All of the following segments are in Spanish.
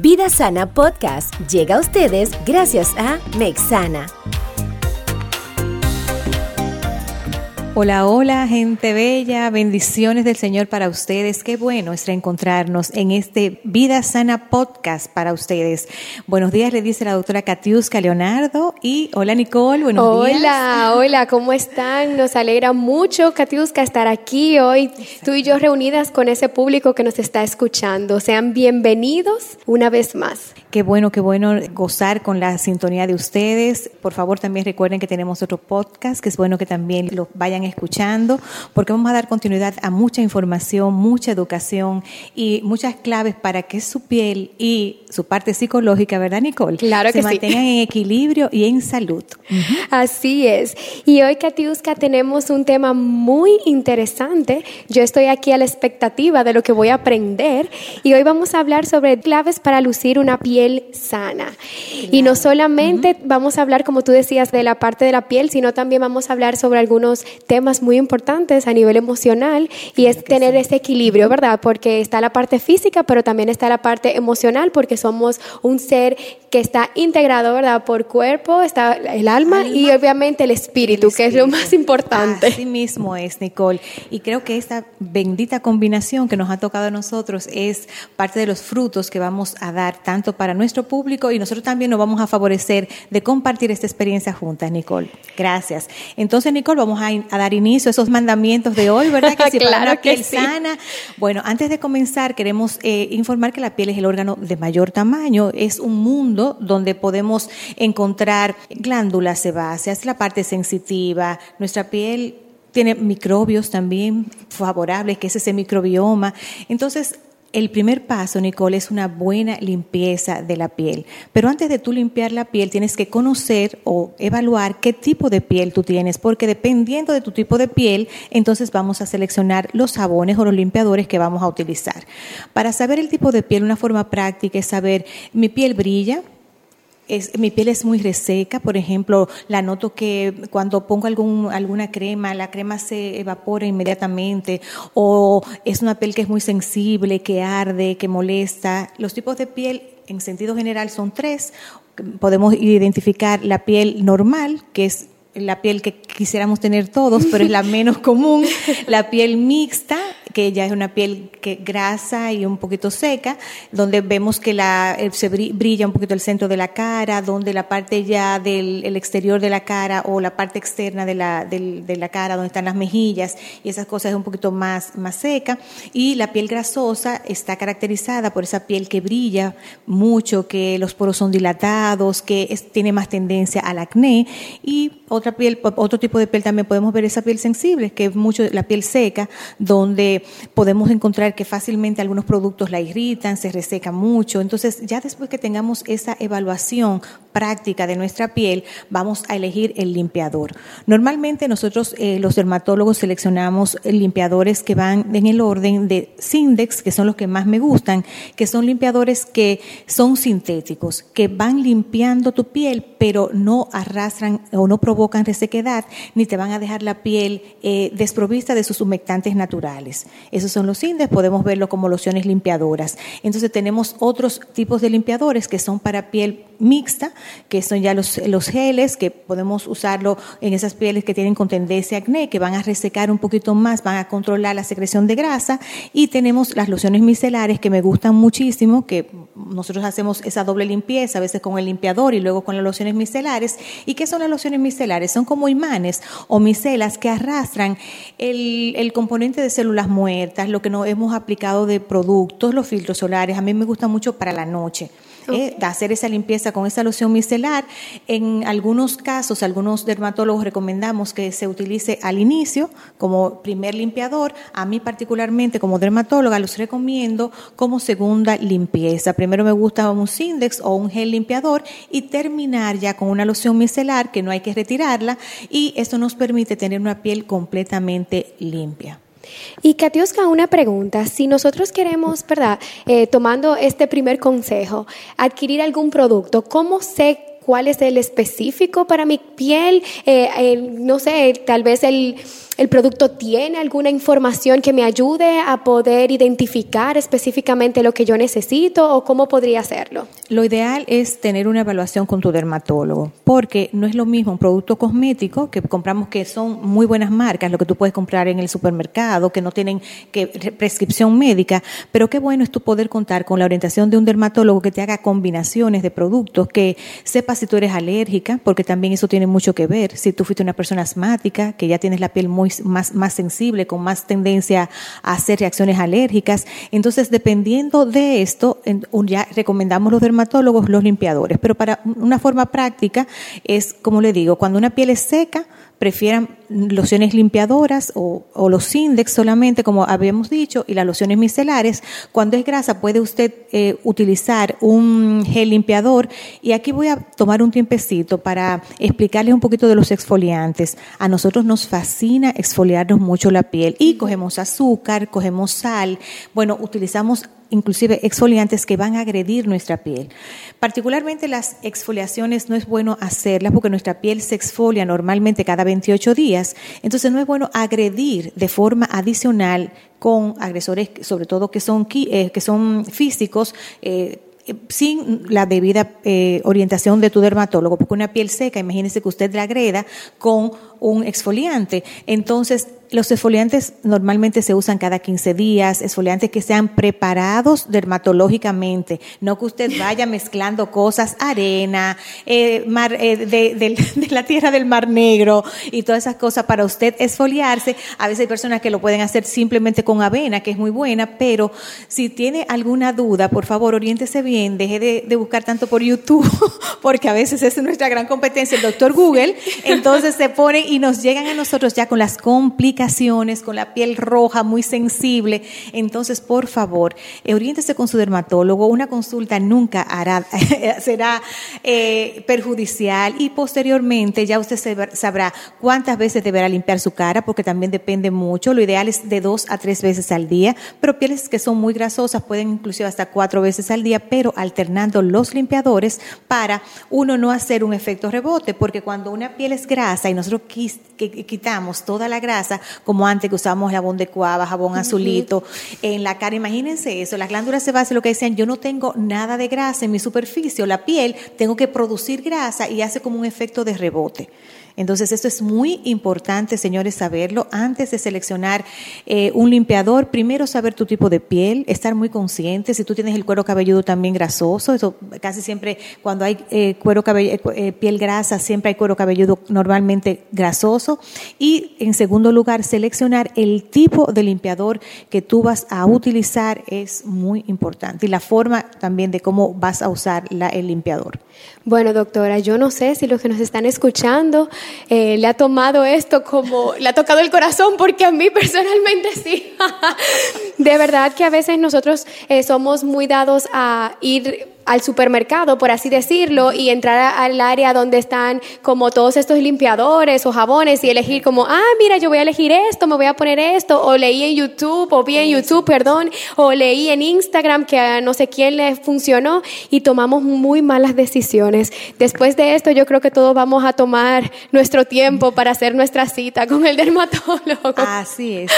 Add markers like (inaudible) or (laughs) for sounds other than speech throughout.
Vida Sana Podcast llega a ustedes gracias a Mexana. Hola, hola, gente bella, bendiciones del Señor para ustedes. Qué bueno es reencontrarnos en este Vida Sana Podcast para ustedes. Buenos días, le dice la doctora Katiuska Leonardo y hola Nicole, buenos días. Hola, hola, ¿cómo están? Nos alegra mucho, Katiuska, estar aquí hoy, tú y yo reunidas con ese público que nos está escuchando. Sean bienvenidos una vez más. Qué bueno, qué bueno gozar con la sintonía de ustedes. Por favor, también recuerden que tenemos otro podcast, que es bueno que también lo vayan escuchando, porque vamos a dar continuidad a mucha información, mucha educación y muchas claves para que su piel y su parte psicológica, ¿verdad, Nicole? Claro que se mantengan en equilibrio y en salud. Así es. Y hoy, Katiuska, tenemos un tema muy interesante. Yo estoy aquí a la expectativa de lo que voy a aprender y hoy vamos a hablar sobre claves para lucir una piel sana. Y no solamente vamos a hablar, como tú decías, de la parte de la piel, sino también vamos a hablar sobre algunos temas muy importantes a nivel emocional y es tener ese equilibrio, ¿verdad? Porque está la parte física, pero también está la parte emocional, porque somos un ser que está integrado, ¿verdad? Por cuerpo, está el alma, y obviamente el espíritu, que es lo más importante. Así mismo es, Nicole. Y creo que esta bendita combinación que nos ha tocado a nosotros es parte de los frutos que vamos a dar tanto para nuestro público y nosotros también nos vamos a favorecer de compartir esta experiencia juntas, Nicole. Gracias. Entonces, Nicole, vamos a, dar inicio a esos mandamientos de hoy, ¿verdad? Que (laughs) si claro una piel sana. Bueno, antes de comenzar, queremos eh, informar que la piel es el órgano de mayor tamaño. Es un mundo donde podemos encontrar glándulas sebáceas, la parte sensitiva, nuestra piel tiene microbios también favorables, que es ese microbioma. Entonces, el primer paso, Nicole, es una buena limpieza de la piel. Pero antes de tú limpiar la piel, tienes que conocer o evaluar qué tipo de piel tú tienes, porque dependiendo de tu tipo de piel, entonces vamos a seleccionar los jabones o los limpiadores que vamos a utilizar. Para saber el tipo de piel, una forma práctica es saber, mi piel brilla, mi piel es muy reseca, por ejemplo, la noto que cuando pongo algún, alguna crema, la crema se evapora inmediatamente, o es una piel que es muy sensible, que arde, que molesta. Los tipos de piel en sentido general son tres. Podemos identificar la piel normal, que es la piel que quisiéramos tener todos, pero es la menos común, (laughs) la piel mixta, que ya es una piel que grasa y un poquito seca, donde vemos que la, eh, se brilla un poquito el centro de la cara, donde la parte ya del exterior de la cara o la parte externa de la, de la cara, donde están las mejillas y esas cosas es un poquito más, más seca. Y la piel grasosa está caracterizada por esa piel que brilla mucho, que los poros son dilatados, que tiene más tendencia al acné y otra piel, otro tipo de piel también podemos ver esa piel sensible, que es mucho la piel seca, donde podemos encontrar que fácilmente algunos productos la irritan, se reseca mucho. Entonces, ya después que tengamos esa evaluación práctica de nuestra piel, vamos a elegir el limpiador. Normalmente nosotros eh, los dermatólogos seleccionamos limpiadores que van en el orden de Sindex, que son los que más me gustan, que son limpiadores que son sintéticos, que van limpiando tu piel, pero no arrastran o no provocan resequedad, ni te van a dejar la piel eh, desprovista de sus humectantes naturales. Esos son los Sindex, podemos verlo como lociones limpiadoras. Entonces tenemos otros tipos de limpiadores que son para piel mixta, que son ya los, los geles, que podemos usarlo en esas pieles que tienen con tendencia a acné, que van a resecar un poquito más, van a controlar la secreción de grasa. Y tenemos las lociones micelares que me gustan muchísimo, que nosotros hacemos esa doble limpieza, a veces con el limpiador y luego con las lociones micelares. ¿Y qué son las lociones micelares? Son como imanes o micelas que arrastran el, el componente de células muertas, lo que nos hemos aplicado de productos, los filtros solares. A mí me gusta mucho para la noche. Eh, hacer esa limpieza con esa loción micelar. En algunos casos, algunos dermatólogos recomendamos que se utilice al inicio como primer limpiador. A mí particularmente como dermatóloga los recomiendo como segunda limpieza. Primero me gusta un Sindex o un gel limpiador y terminar ya con una loción micelar que no hay que retirarla y esto nos permite tener una piel completamente limpia. Y Katiuska, una pregunta. Si nosotros queremos, ¿verdad? Eh, tomando este primer consejo, adquirir algún producto, ¿cómo sé cuál es el específico para mi piel? Eh, no sé, tal vez el el producto tiene alguna información que me ayude a poder identificar específicamente lo que yo necesito o cómo podría hacerlo? Lo ideal es tener una evaluación con tu dermatólogo, porque no es lo mismo un producto cosmético que compramos que son muy buenas marcas, lo que tú puedes comprar en el supermercado, que no tienen que, prescripción médica, pero qué bueno es tu poder contar con la orientación de un dermatólogo que te haga combinaciones de productos, que sepa si tú eres alérgica, porque también eso tiene mucho que ver. Si tú fuiste una persona asmática, que ya tienes la piel muy más, más sensible, con más tendencia a hacer reacciones alérgicas. Entonces, dependiendo de esto, ya recomendamos los dermatólogos los limpiadores. Pero para una forma práctica es, como le digo, cuando una piel es seca, prefieran lociones limpiadoras o, los index solamente, como habíamos dicho, y las lociones micelares. Cuando es grasa, puede usted eh, utilizar un gel limpiador. Y aquí voy a tomar un tiempecito para explicarles un poquito de los exfoliantes. A nosotros nos fascina exfoliarnos mucho la piel y cogemos azúcar, cogemos sal. Bueno, utilizamos inclusive exfoliantes que van a agredir nuestra piel. Particularmente las exfoliaciones no es bueno hacerlas porque nuestra piel se exfolia normalmente cada 28 días, entonces no es bueno agredir de forma adicional con agresores, sobre todo que son, eh, que son físicos, eh, sin la debida eh, orientación de tu dermatólogo, porque una piel seca, imagínese que usted la agreda con un exfoliante. Entonces, los exfoliantes normalmente se usan cada 15 días, exfoliantes que sean preparados dermatológicamente, no que usted vaya mezclando cosas, arena, eh, mar, eh, de, (laughs) de, la tierra del Mar Negro y todas esas cosas para usted exfoliarse. A veces hay personas que lo pueden hacer simplemente con avena, que es muy buena, pero si tiene alguna duda, por favor, oriéntese bien, deje de, de buscar tanto por YouTube, (laughs) porque a veces es nuestra gran competencia, el doctor Google, entonces se pone y nos llegan a nosotros ya con las complicaciones, con la piel roja, muy sensible. Entonces, por favor, eh, oriéntese con su dermatólogo. Una consulta nunca (laughs) será eh, perjudicial y posteriormente ya usted sabrá cuántas veces deberá limpiar su cara, porque también depende mucho. Lo ideal es de dos a tres veces al día, pero pieles que son muy grasosas pueden inclusive hasta cuatro veces al día, pero alternando los limpiadores para uno no hacer un efecto rebote, porque cuando una piel es grasa y nosotros quitamos toda la grasa, como antes que usábamos jabón de cuava, jabón azulito, en la cara, imagínense eso, las glándulas sebáceas lo que decían, yo no tengo nada de grasa en mi superficie, o la piel, tengo que producir grasa y hace como un efecto de rebote. Entonces, esto es muy importante, señores, saberlo. Antes de seleccionar eh, un limpiador, primero saber tu tipo de piel, estar muy consciente. Si tú tienes el cuero cabelludo también grasoso, eso casi siempre cuando hay eh, cuero cabelludo, eh, piel grasa, siempre hay cuero cabelludo normalmente grasoso. Y en segundo lugar, seleccionar el tipo de limpiador que tú vas a utilizar es muy importante. Y la forma también de cómo vas a usar el limpiador. Bueno, doctora, yo no sé si los que nos están escuchando eh, le ha tomado esto como, le ha tocado el corazón, porque a mí personalmente sí. (laughs) de verdad que a veces nosotros eh, somos muy dados a ir al supermercado, por así decirlo, y entrar al área donde están como todos estos limpiadores o jabones y elegir como, ah, mira, yo voy a elegir esto, me voy a poner esto, o leí en YouTube, o vi en YouTube, perdón, o leí en Instagram que a no sé quién le funcionó y tomamos muy malas decisiones. Después de esto, yo creo que todos vamos a tomar nuestro tiempo para hacer nuestra cita con el dermatólogo. Así es,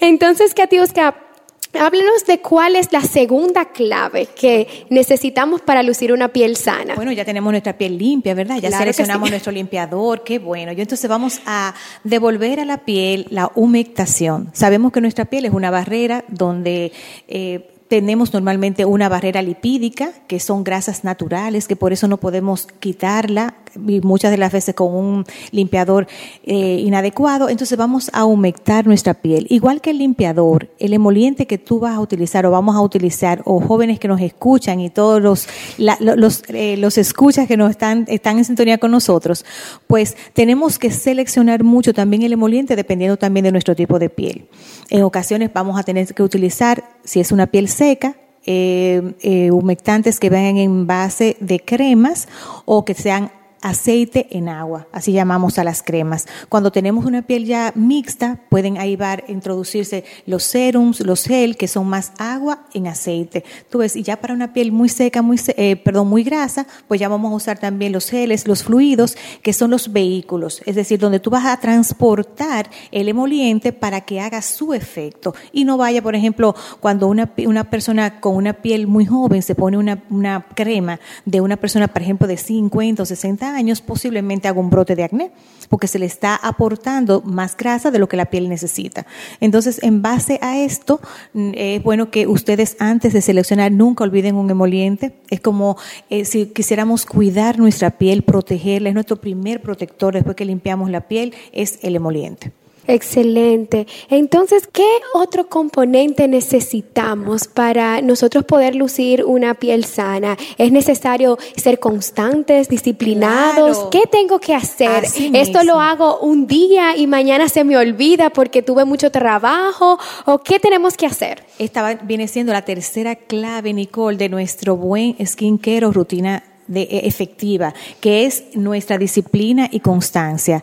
Entonces, Katy Oscar, Háblenos de cuál es la segunda clave que necesitamos para lucir una piel sana. Bueno, ya tenemos nuestra piel limpia, ¿verdad? Ya seleccionamos nuestro limpiador, qué bueno. Y entonces vamos a devolver a la piel la humectación. Sabemos que nuestra piel es una barrera donde eh, tenemos normalmente una barrera lipídica, que son grasas naturales, que por eso no podemos quitarla y muchas de las veces con un limpiador eh, inadecuado. Entonces vamos a humectar nuestra piel. Igual que el limpiador, el emoliente que tú vas a utilizar o vamos a utilizar, o jóvenes que nos escuchan y todos los, los, eh, los escuchas que nos están, están en sintonía con nosotros, pues tenemos que seleccionar mucho también el emoliente dependiendo también de nuestro tipo de piel. En ocasiones vamos a tener que utilizar, si es una piel seca, eh, humectantes que vengan en base de cremas o que sean aceite en agua, así llamamos a las cremas. Cuando tenemos una piel ya mixta, pueden ahí va introducirse los serums, los gel, que son más agua en aceite. Tú ves, y ya para una piel muy seca, muy, eh, perdón, muy grasa, pues ya vamos a usar también los geles, los fluidos, que son los vehículos, es decir, donde tú vas a transportar el emoliente para que haga su efecto y no vaya, por ejemplo, cuando una, una persona con una piel muy joven se pone una, una crema de una persona, por ejemplo, de 50 o 60 años, posiblemente haga un brote de acné, porque se le está aportando más grasa de lo que la piel necesita. Entonces, en base a esto, mm, es bueno que ustedes antes de seleccionar nunca olviden un emoliente. Es como eh, si quisiéramos cuidar nuestra piel, protegerla, es nuestro primer protector después que limpiamos la piel, es el emoliente. Excelente. Entonces, ¿qué otro componente necesitamos para nosotros poder lucir una piel sana? ¿Es necesario ser constantes, disciplinados? ¿Qué tengo que hacer? ¿Esto lo hago un día y mañana se me olvida porque tuve mucho trabajo? ¿O qué tenemos que hacer? Esta viene siendo la tercera clave, Nicole, de nuestro buen skincare o rutina de, e, efectiva, que es nuestra disciplina y constancia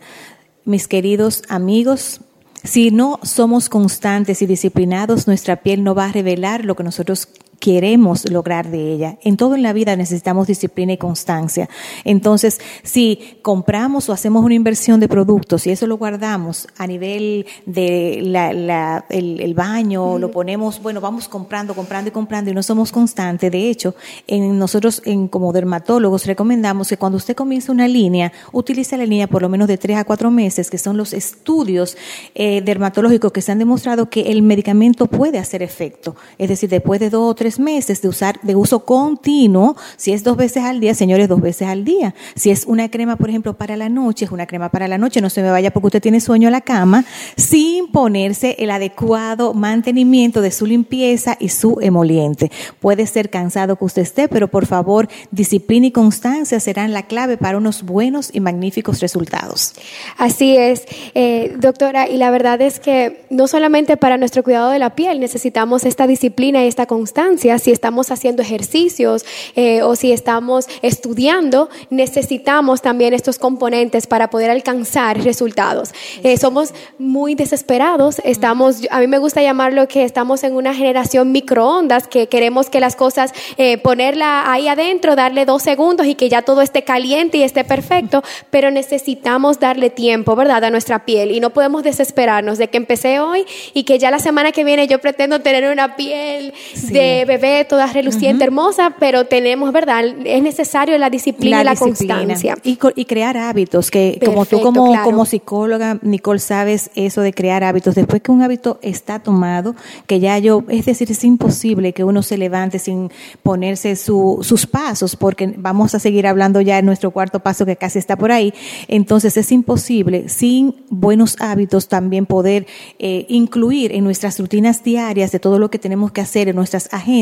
mis queridos amigos, si no somos constantes y disciplinados, nuestra piel no va a revelar lo que nosotros queremos lograr de ella. En todo en la vida necesitamos disciplina y constancia. Entonces, si compramos o hacemos una inversión de productos y eso lo guardamos a nivel de la, el, baño, lo ponemos, bueno, vamos comprando, comprando y comprando y no somos constantes. De hecho, en nosotros en, como dermatólogos recomendamos que cuando usted comience una línea, utilice la línea por lo menos de tres a cuatro meses, que son los estudios eh, dermatológicos que se han demostrado que el medicamento puede hacer efecto. Es decir, después de dos o tres meses de usar de uso continuo, si es dos veces al día, señores, dos veces al día. Si es una crema, por ejemplo, para la noche, es una crema para la noche, no se me vaya porque usted tiene sueño a la cama, sin ponerse el adecuado mantenimiento de su limpieza y su emoliente. Puede ser cansado que usted esté, pero por favor, disciplina y constancia serán la clave para unos buenos y magníficos resultados. Así es, eh, doctora, y la verdad es que no solamente para nuestro cuidado de la piel necesitamos esta disciplina y esta constancia, si estamos haciendo ejercicios eh, o si estamos estudiando, necesitamos también estos componentes para poder alcanzar resultados. Eh, somos muy desesperados, estamos, a mí me gusta llamarlo que estamos en una generación microondas, que queremos que las cosas, eh, ponerla ahí adentro, darle dos segundos y que ya todo esté caliente y esté perfecto, pero necesitamos darle tiempo, ¿verdad?, a nuestra piel. Y no podemos desesperarnos de que empecé hoy y que ya la semana que viene yo pretendo tener una piel de bebé, toda reluciente, hermosa, pero tenemos, ¿verdad? Es necesario la disciplina y la constancia. Y, crear hábitos, que como tú como, como psicóloga, Nicole, sabes eso de crear hábitos. Después que un hábito está tomado, que ya yo, es decir, es imposible que uno se levante sin ponerse sus pasos, porque vamos a seguir hablando ya en nuestro cuarto paso que casi está por ahí. Entonces es imposible sin buenos hábitos también poder eh, incluir en nuestras rutinas diarias de todo lo que tenemos que hacer en nuestras agendas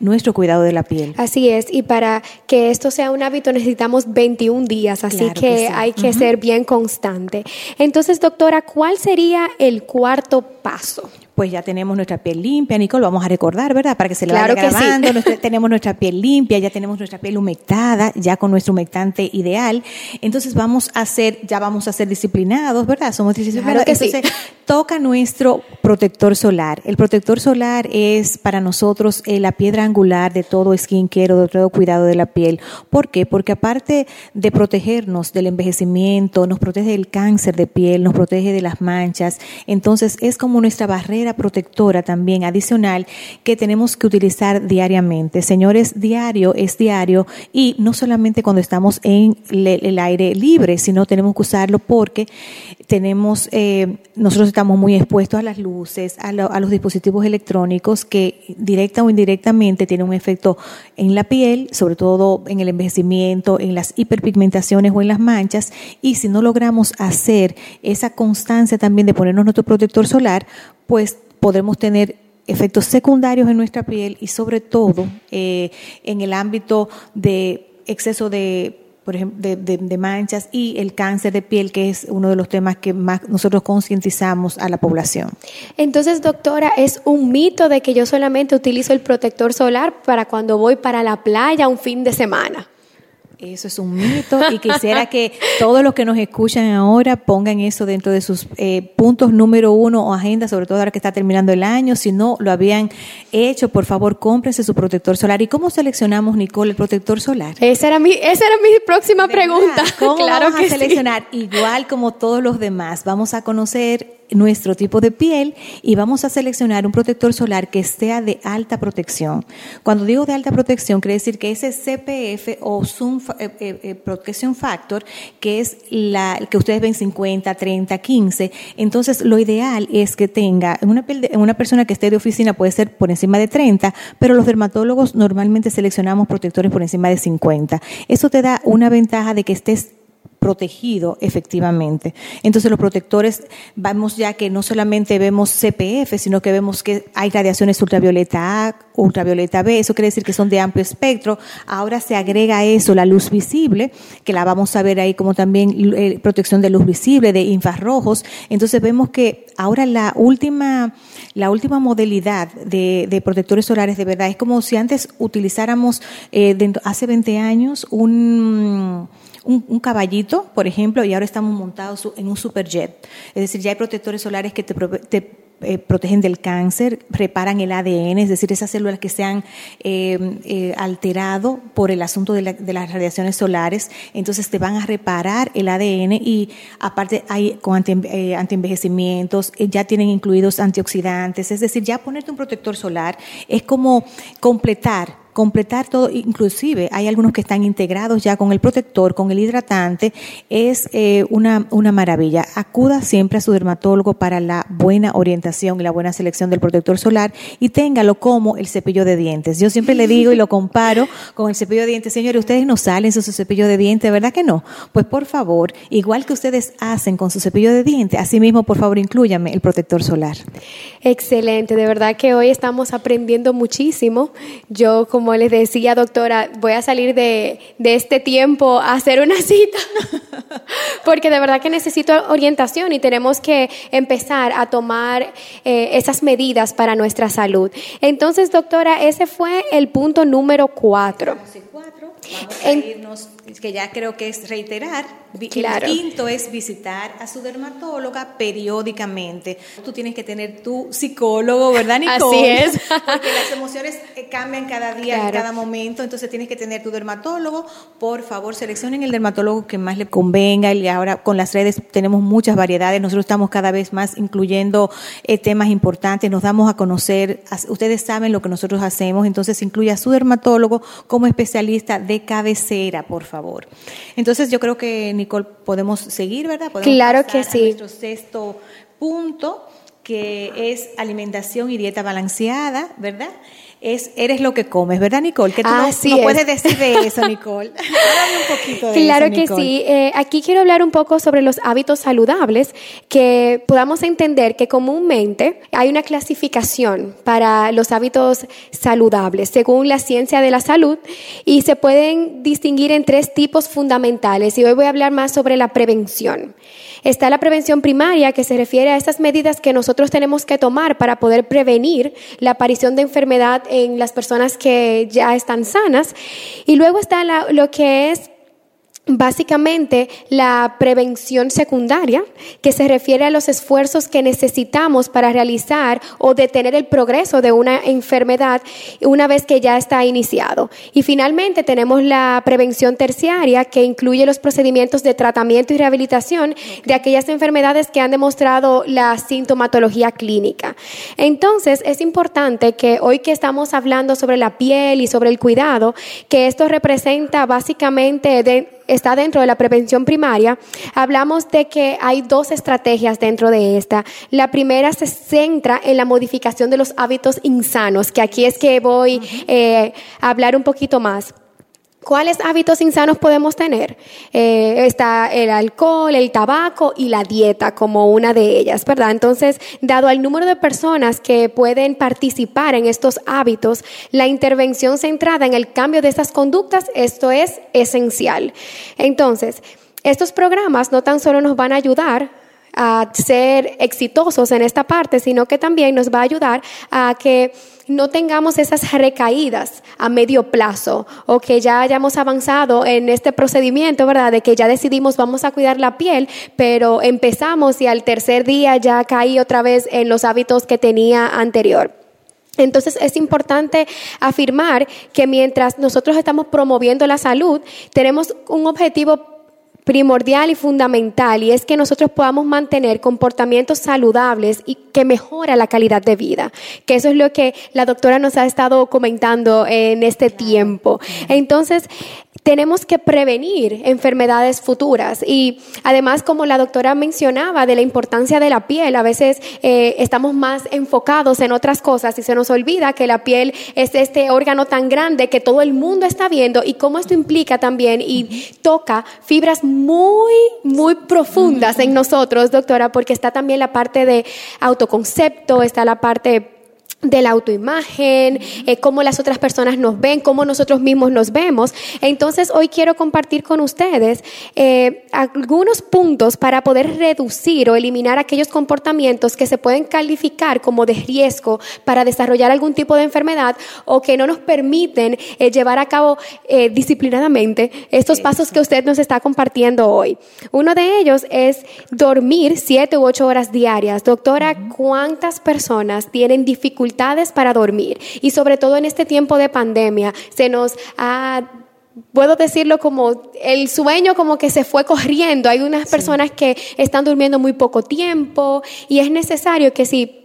nuestro cuidado de la piel. Así es, y para que esto sea un hábito necesitamos 21 días, así que, hay que ser bien constante. Entonces, doctora, ¿cuál sería el cuarto paso? Pues ya tenemos nuestra piel limpia, Nicole, vamos a recordar, ¿verdad? Para que se le vaya grabando, (laughs) tenemos nuestra piel limpia, ya tenemos nuestra piel humectada, ya con nuestro humectante ideal. Entonces vamos a ser, ya vamos a ser disciplinados, ¿verdad? Somos disciplinados. que Entonces, toca nuestro protector solar. El protector solar es para nosotros eh, la piedra angular de todo skincare, de todo cuidado de la piel. ¿Por qué? Porque aparte de protegernos del envejecimiento, nos protege del cáncer de piel, nos protege de las manchas. Entonces es como nuestra barrera protectora también adicional que tenemos que utilizar diariamente. Señores, diario es diario y no solamente cuando estamos en el aire libre, sino tenemos que usarlo porque tenemos, eh, nosotros estamos muy expuestos a las luces, a, a los dispositivos electrónicos que directa o indirectamente tienen un efecto en la piel, sobre todo en el envejecimiento, en las hiperpigmentaciones o en las manchas. Y si no logramos hacer esa constancia también de ponernos nuestro protector solar, pues podremos tener efectos secundarios en nuestra piel y sobre todo eh, en el ámbito de exceso de por ejemplo, de, manchas y el cáncer de piel, que es uno de los temas que más nosotros concientizamos a la población. Entonces, doctora, es un mito de que yo solamente utilizo el protector solar para cuando voy para la playa un fin de semana. Eso es un mito y quisiera que todos los que nos escuchan ahora pongan eso dentro de sus eh, puntos número uno o agenda, sobre todo ahora que está terminando el año. Si no lo habían hecho, por favor, cómprense su protector solar. ¿Y cómo seleccionamos, Nicole, el protector solar? Esa era mi, esa era mi próxima pregunta. (laughs) ¿Cómo claro vamos a seleccionar? Igual como todos los demás, vamos a conocer nuestro tipo de piel y vamos a seleccionar un protector solar que sea de alta protección. Cuando digo de alta protección, quiere decir que ese CPF o Zoom eh, eh, eh, Protection Factor, que es la que ustedes ven 50, 30, 15, entonces lo ideal es que tenga, en una, en una persona que esté de oficina puede ser por encima de 30, pero los dermatólogos normalmente seleccionamos protectores por encima de 50. Eso te da una ventaja de que estés protegido efectivamente. Entonces los protectores, vamos ya que no solamente vemos CPF, sino que vemos que hay radiaciones ultravioleta A, ultravioleta B, eso quiere decir que son de amplio espectro. Ahora se agrega a eso la luz visible, que la vamos a ver ahí como también eh, protección de luz visible, de infrarrojos. Entonces vemos que ahora la última, la última modalidad de, de protectores solares de verdad es como si antes utilizáramos eh, hace 20 años un un, caballito, por ejemplo, y ahora estamos montados en un superjet. Es decir, ya hay protectores solares que te, eh, protegen del cáncer, reparan el ADN, es decir, esas células que se han eh, eh, alterado por el asunto de, las radiaciones solares, entonces te van a reparar el ADN y aparte hay con anti, antienvejecimientos, ya tienen incluidos antioxidantes, es decir, ya ponerte un protector solar es como completar completar todo, inclusive hay algunos que están integrados ya con el protector, con el hidratante, es eh, una, una maravilla. Acuda siempre a su dermatólogo para la buena orientación y la buena selección del protector solar y téngalo como el cepillo de dientes. Yo siempre le digo y lo comparo con el cepillo de dientes. Señores, ustedes no salen su cepillo de dientes, ¿verdad que no? Pues por favor, igual que ustedes hacen con su cepillo de dientes, así mismo por favor incluyame el protector solar. Excelente, de verdad que hoy estamos aprendiendo muchísimo. Yo como como les decía, doctora, voy a salir de, este tiempo a hacer una cita, (laughs) porque de verdad que necesito orientación y tenemos que empezar a tomar eh, esas medidas para nuestra salud. Entonces, doctora, ese fue el punto número cuatro. Vamos a irnos, que ya creo que es reiterar. El quinto es visitar a su dermatóloga periódicamente. Tú tienes que tener tu psicólogo, ¿verdad, Nicole? Así es. (laughs) Porque las emociones eh, cambian cada día, en cada momento, entonces tienes que tener tu dermatólogo. Por favor, seleccionen el dermatólogo que más le convenga. Y ahora con las redes tenemos muchas variedades. Nosotros estamos cada vez más incluyendo eh, temas importantes, nos damos a conocer. Ustedes saben lo que nosotros hacemos, entonces incluye a su dermatólogo como especialista de cabecera, por favor. Entonces yo creo que, Nicole, podemos seguir, ¿verdad? Podemos claro que sí. nuestro sexto punto, que es alimentación y dieta balanceada, ¿verdad? Es eres lo que comes, ¿verdad, Nicole? Que tú no, puedes decir de eso, (laughs) Nicole. un poquito de claro que sí. Eh, aquí quiero hablar un poco sobre los hábitos saludables, que podamos entender que comúnmente hay una clasificación para los hábitos saludables según la ciencia de la salud y se pueden distinguir en tres tipos fundamentales. Y hoy voy a hablar más sobre la prevención. Está la prevención primaria, que se refiere a esas medidas que nosotros tenemos que tomar para poder prevenir la aparición de enfermedad en las personas que ya están sanas. Y luego está lo que es Básicamente, la prevención secundaria, que se refiere a los esfuerzos que necesitamos para realizar o detener el progreso de una enfermedad una vez que ya está iniciado. Y finalmente tenemos la prevención terciaria, que incluye los procedimientos de tratamiento y rehabilitación de aquellas enfermedades que han demostrado la sintomatología clínica. Entonces, es importante que hoy que estamos hablando sobre la piel y sobre el cuidado, que esto representa básicamente de está dentro de la prevención primaria, hablamos de que hay dos estrategias dentro de esta. La primera se centra en la modificación de los hábitos insanos, que aquí es que voy eh, a hablar un poquito más. ¿Cuáles hábitos insanos podemos tener? Eh, está el alcohol, el tabaco y la dieta como una de ellas, ¿verdad? Entonces, dado el número de personas que pueden participar en estos hábitos, la intervención centrada en el cambio de estas conductas, esto es esencial. Entonces, estos programas no tan solo nos van a ayudar a ser exitosos en esta parte, sino que también nos va a ayudar a que no tengamos esas recaídas a medio plazo o que ya hayamos avanzado en este procedimiento, ¿verdad? De que ya decidimos vamos a cuidar la piel, pero empezamos y al tercer día ya caí otra vez en los hábitos que tenía anterior. Entonces es importante afirmar que mientras nosotros estamos promoviendo la salud, tenemos un objetivo primordial y fundamental y es que nosotros podamos mantener comportamientos saludables y que mejora la calidad de vida, que eso es lo que la doctora nos ha estado comentando en este tiempo. Entonces, tenemos que prevenir enfermedades futuras. Y además, como la doctora mencionaba, de la importancia de la piel, a veces eh, estamos más enfocados en otras cosas y se nos olvida que la piel es este órgano tan grande que todo el mundo está viendo y cómo esto implica también y toca fibras muy, muy profundas en nosotros, doctora, porque está también la parte de autoconcepto, está la parte de la autoimagen, eh, cómo las otras personas nos ven, cómo nosotros mismos nos vemos. Entonces, hoy quiero compartir con ustedes eh, algunos puntos para poder reducir o eliminar aquellos comportamientos que se pueden calificar como de riesgo para desarrollar algún tipo de enfermedad o que no nos permiten eh, llevar a cabo disciplinadamente estos pasos que usted nos está compartiendo hoy. Uno de ellos es dormir siete u ocho horas diarias. Doctora, ¿cuántas personas tienen dificultades para dormir. Y sobre todo en este tiempo de pandemia, se nos ha puedo decirlo como el sueño como que se fue corriendo. Hay unas personas que están durmiendo muy poco tiempo y es necesario que si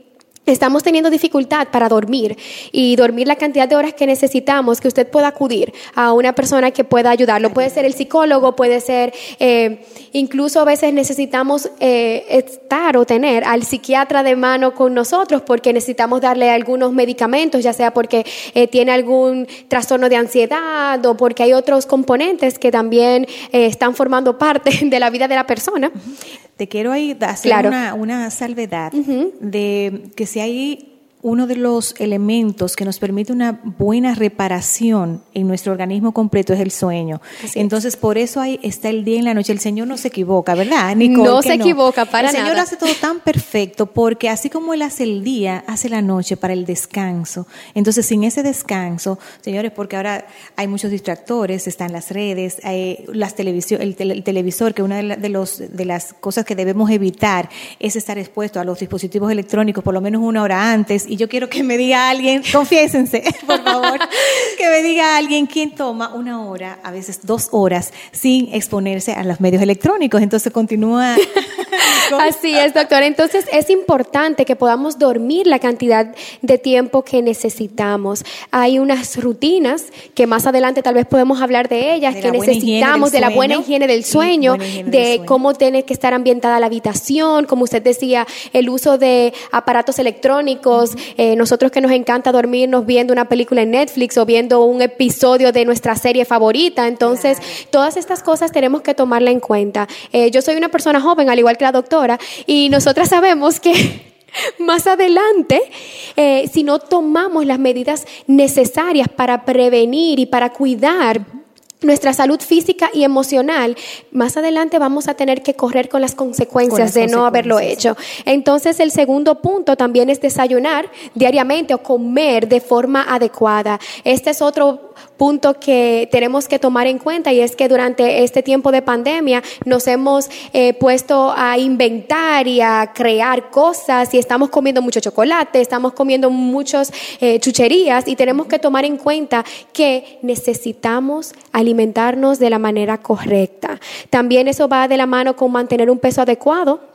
estamos teniendo dificultad para dormir y dormir la cantidad de horas que necesitamos, que usted pueda acudir a una persona que pueda ayudarlo. Puede ser el psicólogo, puede ser, eh, incluso a veces necesitamos eh, estar o tener al psiquiatra de mano con nosotros porque necesitamos darle algunos medicamentos, ya sea porque eh, tiene algún trastorno de ansiedad o porque hay otros componentes que también están formando parte (laughs) de la vida de la persona. Te quiero ahí hacer una, una, salvedad de que si hay uno de los elementos que nos permite una buena reparación en nuestro organismo completo es el sueño. Entonces, por eso ahí está el día y la noche. El Señor no se equivoca, ¿verdad, Nicole? No se equivoca para nada. El Señor hace todo tan perfecto porque así como Él hace el día, hace la noche para el descanso. Entonces, sin ese descanso, señores, porque ahora hay muchos distractores, están las redes, hay las televisión, el, televisor, que una de, de, los, de las cosas que debemos evitar es estar expuesto a los dispositivos electrónicos por lo menos una hora antes y yo quiero que me diga alguien, (laughs) confiésense, (laughs) por favor, que me diga alguien quién toma una hora, a veces dos horas, sin exponerse a los medios electrónicos. Entonces continúa. (laughs) Así es, doctora. Entonces es importante que podamos dormir la cantidad de tiempo que necesitamos. Hay unas rutinas que más adelante tal vez podemos hablar de ellas, que necesitamos, de la buena higiene del sueño, de cómo tiene que estar ambientada la habitación, como usted decía, el uso de aparatos electrónicos, eh, nosotros que nos encanta dormirnos viendo una película en Netflix o viendo un episodio de nuestra serie favorita. Entonces, todas estas cosas tenemos que tomarla en cuenta. Eh, yo soy una persona joven, al igual que la doctora, y nosotras sabemos que (laughs) más adelante, eh, si no tomamos las medidas necesarias para prevenir y para cuidar nuestra salud física y emocional, más adelante vamos a tener que correr con las consecuencias de no haberlo hecho. Entonces, el segundo punto también es desayunar diariamente o comer de forma adecuada. Este es otro punto que tenemos que tomar en cuenta y es que durante este tiempo de pandemia nos hemos eh, puesto a inventar y a crear cosas y estamos comiendo mucho chocolate, estamos comiendo muchas eh, chucherías y tenemos que tomar en cuenta que necesitamos alimentarnos de la manera correcta. También eso va de la mano con mantener un peso adecuado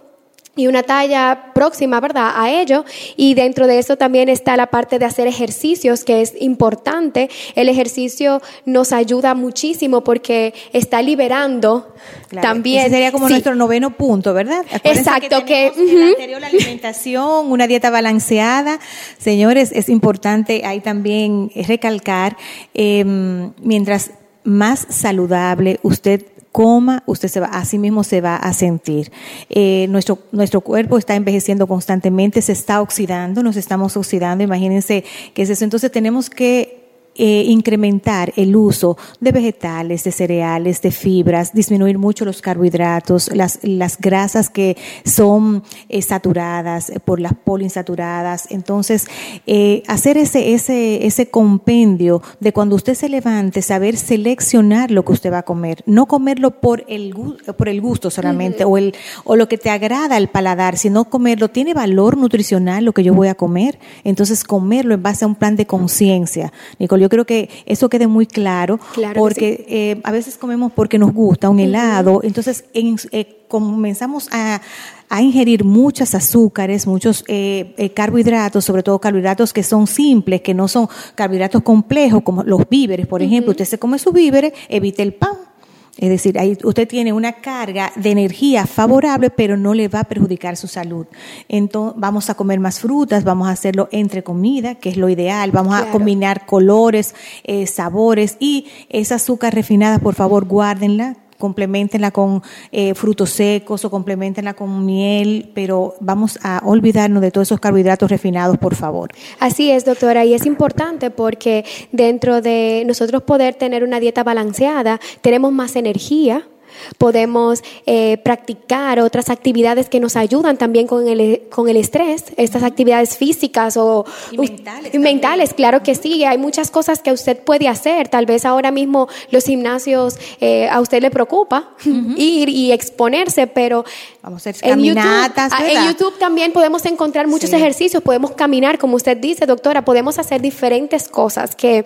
y una talla próxima, ¿verdad? A ello. Y dentro de eso también está la parte de hacer ejercicios, que es importante. El ejercicio nos ayuda muchísimo porque está liberando también. Ese sería como nuestro noveno punto, ¿verdad? Exacto, que, la alimentación, una dieta balanceada. Señores, es importante ahí también recalcar, em, mientras más saludable usted coma, usted se va, así mismo se va a sentir. Eh, nuestro, nuestro cuerpo está envejeciendo constantemente, se está oxidando, nos estamos oxidando, imagínense qué es eso. Entonces tenemos que eh, incrementar el uso de vegetales, de cereales, de fibras, disminuir mucho los carbohidratos, las, las grasas que son eh, saturadas eh, por las poliinsaturadas. Entonces, hacer ese, ese, ese compendio de cuando usted se levante, saber seleccionar lo que usted va a comer, no comerlo por el, por el gusto solamente o, el, o lo que te agrada al paladar, sino comerlo, tiene valor nutricional lo que yo voy a comer, entonces comerlo en base a un plan de conciencia. Nicole, yo creo que eso quede muy claro, porque eh, a veces comemos porque nos gusta un helado, entonces eh, comenzamos a, ingerir muchos azúcares, muchos eh, carbohidratos, sobre todo carbohidratos que son simples, que no son carbohidratos complejos, como los víveres, por ejemplo. Usted se come sus víveres, evite el pan es decir, ahí usted tiene una carga de energía favorable, pero no le va a perjudicar su salud. Entonces, vamos a comer más frutas, vamos a hacerlo entre comida, que es lo ideal. Vamos a combinar colores, eh, sabores y esa azúcar refinada, por favor, guárdenla complementenla con eh, frutos secos o complementenla con miel, pero vamos a olvidarnos de todos esos carbohidratos refinados, por favor. Así es, doctora, y es importante porque dentro de nosotros poder tener una dieta balanceada, tenemos más energía, Podemos eh, practicar otras actividades que nos ayudan también con el, con el estrés, estas actividades físicas o mentales. claro que sí. Hay muchas cosas que usted puede hacer. Tal vez ahora mismo los gimnasios eh, a usted le preocupa (laughs) ir y exponerse, pero Vamos a hacer caminatas. En YouTube, en YouTube también podemos encontrar muchos ejercicios, podemos caminar, como usted dice, doctora, podemos hacer diferentes cosas que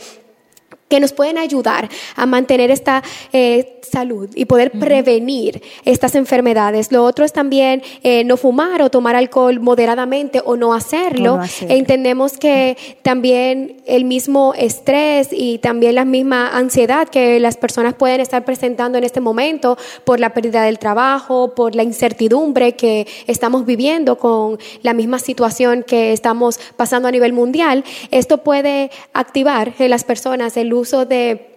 que nos pueden ayudar a mantener esta eh, salud y poder prevenir estas enfermedades. Lo otro es también eh, no fumar o tomar alcohol moderadamente o no hacerlo. Entendemos que también el mismo estrés y también la misma ansiedad que las personas pueden estar presentando en este momento por la pérdida del trabajo, por la incertidumbre que estamos viviendo con la misma situación que estamos pasando a nivel mundial, esto puede activar en las personas el uso uso de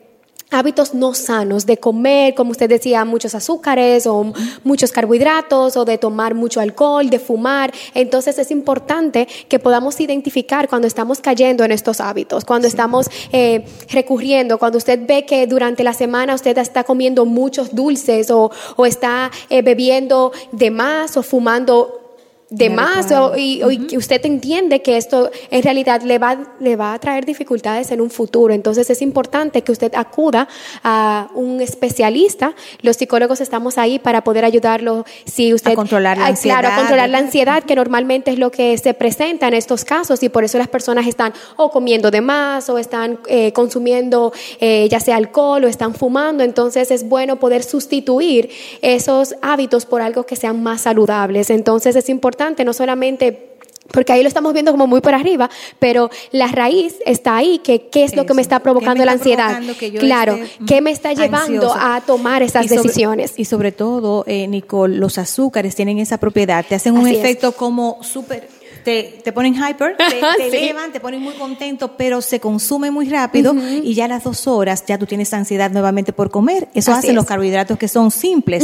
hábitos no sanos, de comer, como usted decía, muchos azúcares o muchos carbohidratos o de tomar mucho alcohol, de fumar. Entonces es importante que podamos identificar cuando estamos cayendo en estos hábitos, cuando estamos eh, recurriendo, cuando usted ve que durante la semana usted está comiendo muchos dulces o, o está eh, bebiendo de más o fumando de más o, y, que usted entiende que esto en realidad le va, le va a traer dificultades en un futuro. Entonces es importante que usted acuda a un especialista. Los psicólogos estamos ahí para poder ayudarlo si usted... A controlar la ansiedad. Claro, a controlar la ansiedad, que normalmente es lo que se presenta en estos casos y por eso las personas están o comiendo de más o están eh, consumiendo eh, ya sea alcohol o están fumando. Entonces es bueno poder sustituir esos hábitos por algo que sean más saludables. Entonces es importante no solamente porque ahí lo estamos viendo como muy por arriba, pero la raíz está ahí, que qué es lo que me está provocando la ansiedad. claro, qué me está llevando a tomar esas decisiones. Y sobre todo, eh, Nicole, los azúcares tienen esa propiedad, te hacen un efecto como súper te, te, ponen hyper, te, (laughs) te elevan, te ponen muy contento, pero se consume muy rápido y ya a las dos horas ya tú tienes ansiedad nuevamente por comer. Eso hacen los carbohidratos que son simples.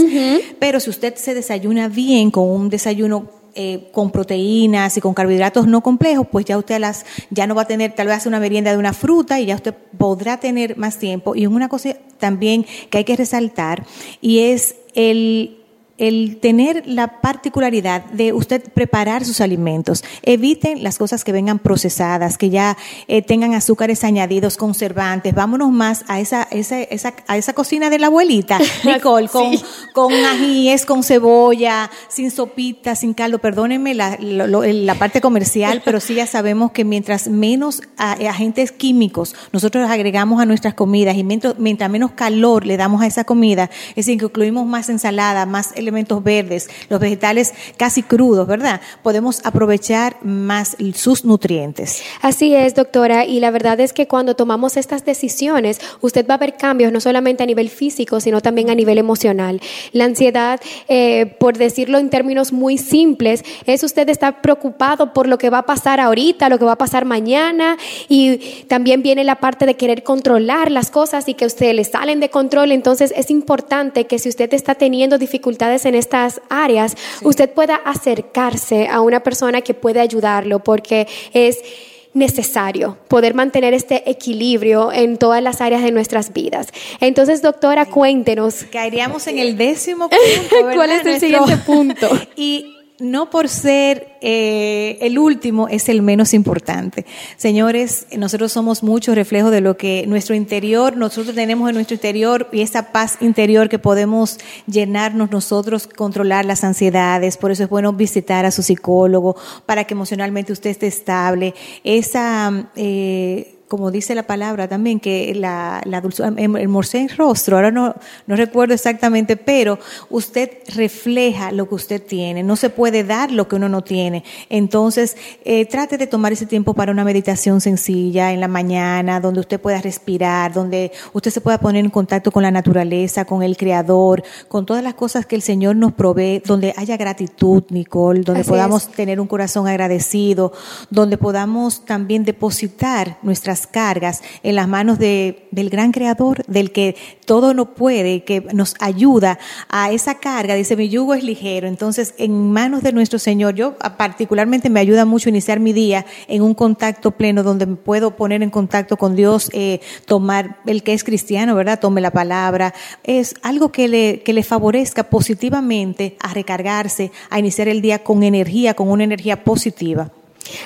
Pero si usted se desayuna bien con un desayuno eh, con proteínas y con carbohidratos no complejos, pues ya usted las, ya no va a tener, tal vez hace una merienda de una fruta y ya usted podrá tener más tiempo. Y una cosa también que hay que resaltar y es el el tener la particularidad de usted preparar sus alimentos. Eviten las cosas que vengan procesadas, que ya eh, tengan azúcares añadidos, conservantes. Vámonos más a esa, esa, esa, a esa cocina de la abuelita, (laughs) Nicole, con, con ajíes, con cebolla, sin sopita, sin caldo. Perdónenme la, la parte comercial, pero sí ya sabemos que mientras menos agentes químicos nosotros agregamos a nuestras comidas y mientras, mientras menos calor le damos a esa comida, es decir, que incluimos más ensalada, más elementos elementos verdes, los vegetales casi crudos, ¿verdad? Podemos aprovechar más sus nutrientes. Así es, doctora, y la verdad es que cuando tomamos estas decisiones, usted va a ver cambios no solamente a nivel físico, sino también a nivel emocional. La ansiedad, eh, por decirlo en términos muy simples, es usted estar preocupado por lo que va a pasar ahorita, lo que va a pasar mañana, y también viene la parte de querer controlar las cosas y que a usted le salen de control. Entonces es importante que si usted está teniendo dificultades en estas áreas, usted pueda acercarse a una persona que puede ayudarlo, porque es necesario poder mantener este equilibrio en todas las áreas de nuestras vidas. Entonces, doctora, cuéntenos. Caeríamos en el décimo punto. (laughs) ¿Cuál es el siguiente punto? (laughs) y no por ser eh, el último es el menos importante. Señores, nosotros somos muchos reflejos de lo que nuestro interior, nosotros tenemos en nuestro interior y esa paz interior que podemos llenarnos nosotros, controlar las ansiedades. Por eso es bueno visitar a su psicólogo para que emocionalmente usted esté estable. Esa... Eh, como dice la palabra también, que la, la dulzura, el en rostro, ahora no, no recuerdo exactamente, pero usted refleja lo que usted tiene, no se puede dar lo que uno no tiene. Entonces, eh, trate de tomar ese tiempo para una meditación sencilla en la mañana, donde usted pueda respirar, donde usted se pueda poner en contacto con la naturaleza, con el Creador, con todas las cosas que el Señor nos provee, donde haya gratitud, Nicole, donde podamos tener un corazón agradecido, donde podamos también depositar nuestras cargas en las manos de, del gran creador, del que todo no puede, que nos ayuda a esa carga. Dice, mi yugo es ligero. Entonces, en manos de nuestro Señor, yo particularmente me ayuda mucho iniciar mi día en un contacto pleno donde me puedo poner en contacto con Dios, eh, tomar el que es cristiano, ¿verdad? Tome la palabra. Es algo que le, que le favorezca positivamente a recargarse, a iniciar el día con energía, con una energía positiva.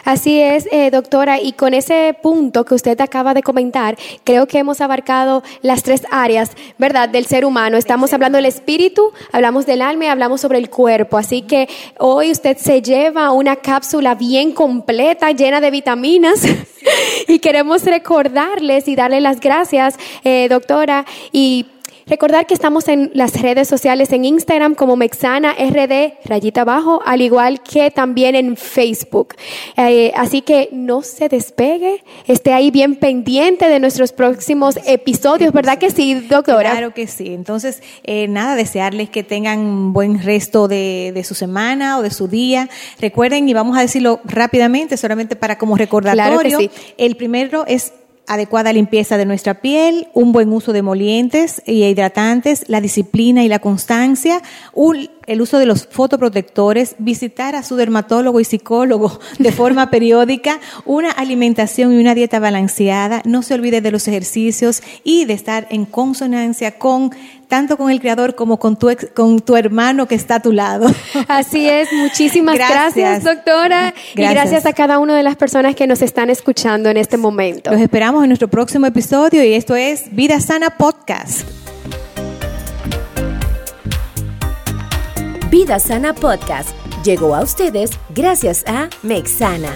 Así es, eh, doctora, y con ese punto que usted acaba de comentar, creo que hemos abarcado las tres áreas, ¿verdad?, del ser humano. Estamos hablando del espíritu, hablamos del alma y hablamos sobre el cuerpo. Así que hoy usted se lleva una cápsula bien completa, llena de vitaminas, (laughs) y queremos recordarles y darle las gracias, eh, doctora, y Recordar que estamos en las redes sociales en Instagram como Mexana RD rayita abajo, al igual que también en Facebook. Eh, así que no se despegue, esté ahí bien pendiente de nuestros próximos episodios, ¿verdad que sí, doctora? Claro que sí. Entonces, eh, nada, desearles que tengan un buen resto de, de, su semana o de su día. Recuerden, y vamos a decirlo rápidamente, solamente para como recordatorio, claro que sí. el primero es adecuada limpieza de nuestra piel, un buen uso de molientes y hidratantes, la disciplina y la constancia, el uso de los fotoprotectores, visitar a su dermatólogo y psicólogo (laughs) de forma periódica, una alimentación y una dieta balanceada, no se olvide de los ejercicios y de estar en consonancia con tanto con el Creador como con tu, con tu hermano que está a tu lado. (laughs) Así es, muchísimas gracias, doctora. Y gracias a cada una de las personas que nos están escuchando en este momento. Los esperamos en nuestro próximo episodio y esto es Vida Sana Podcast. Vida Sana Podcast. Llegó a ustedes gracias a Mexana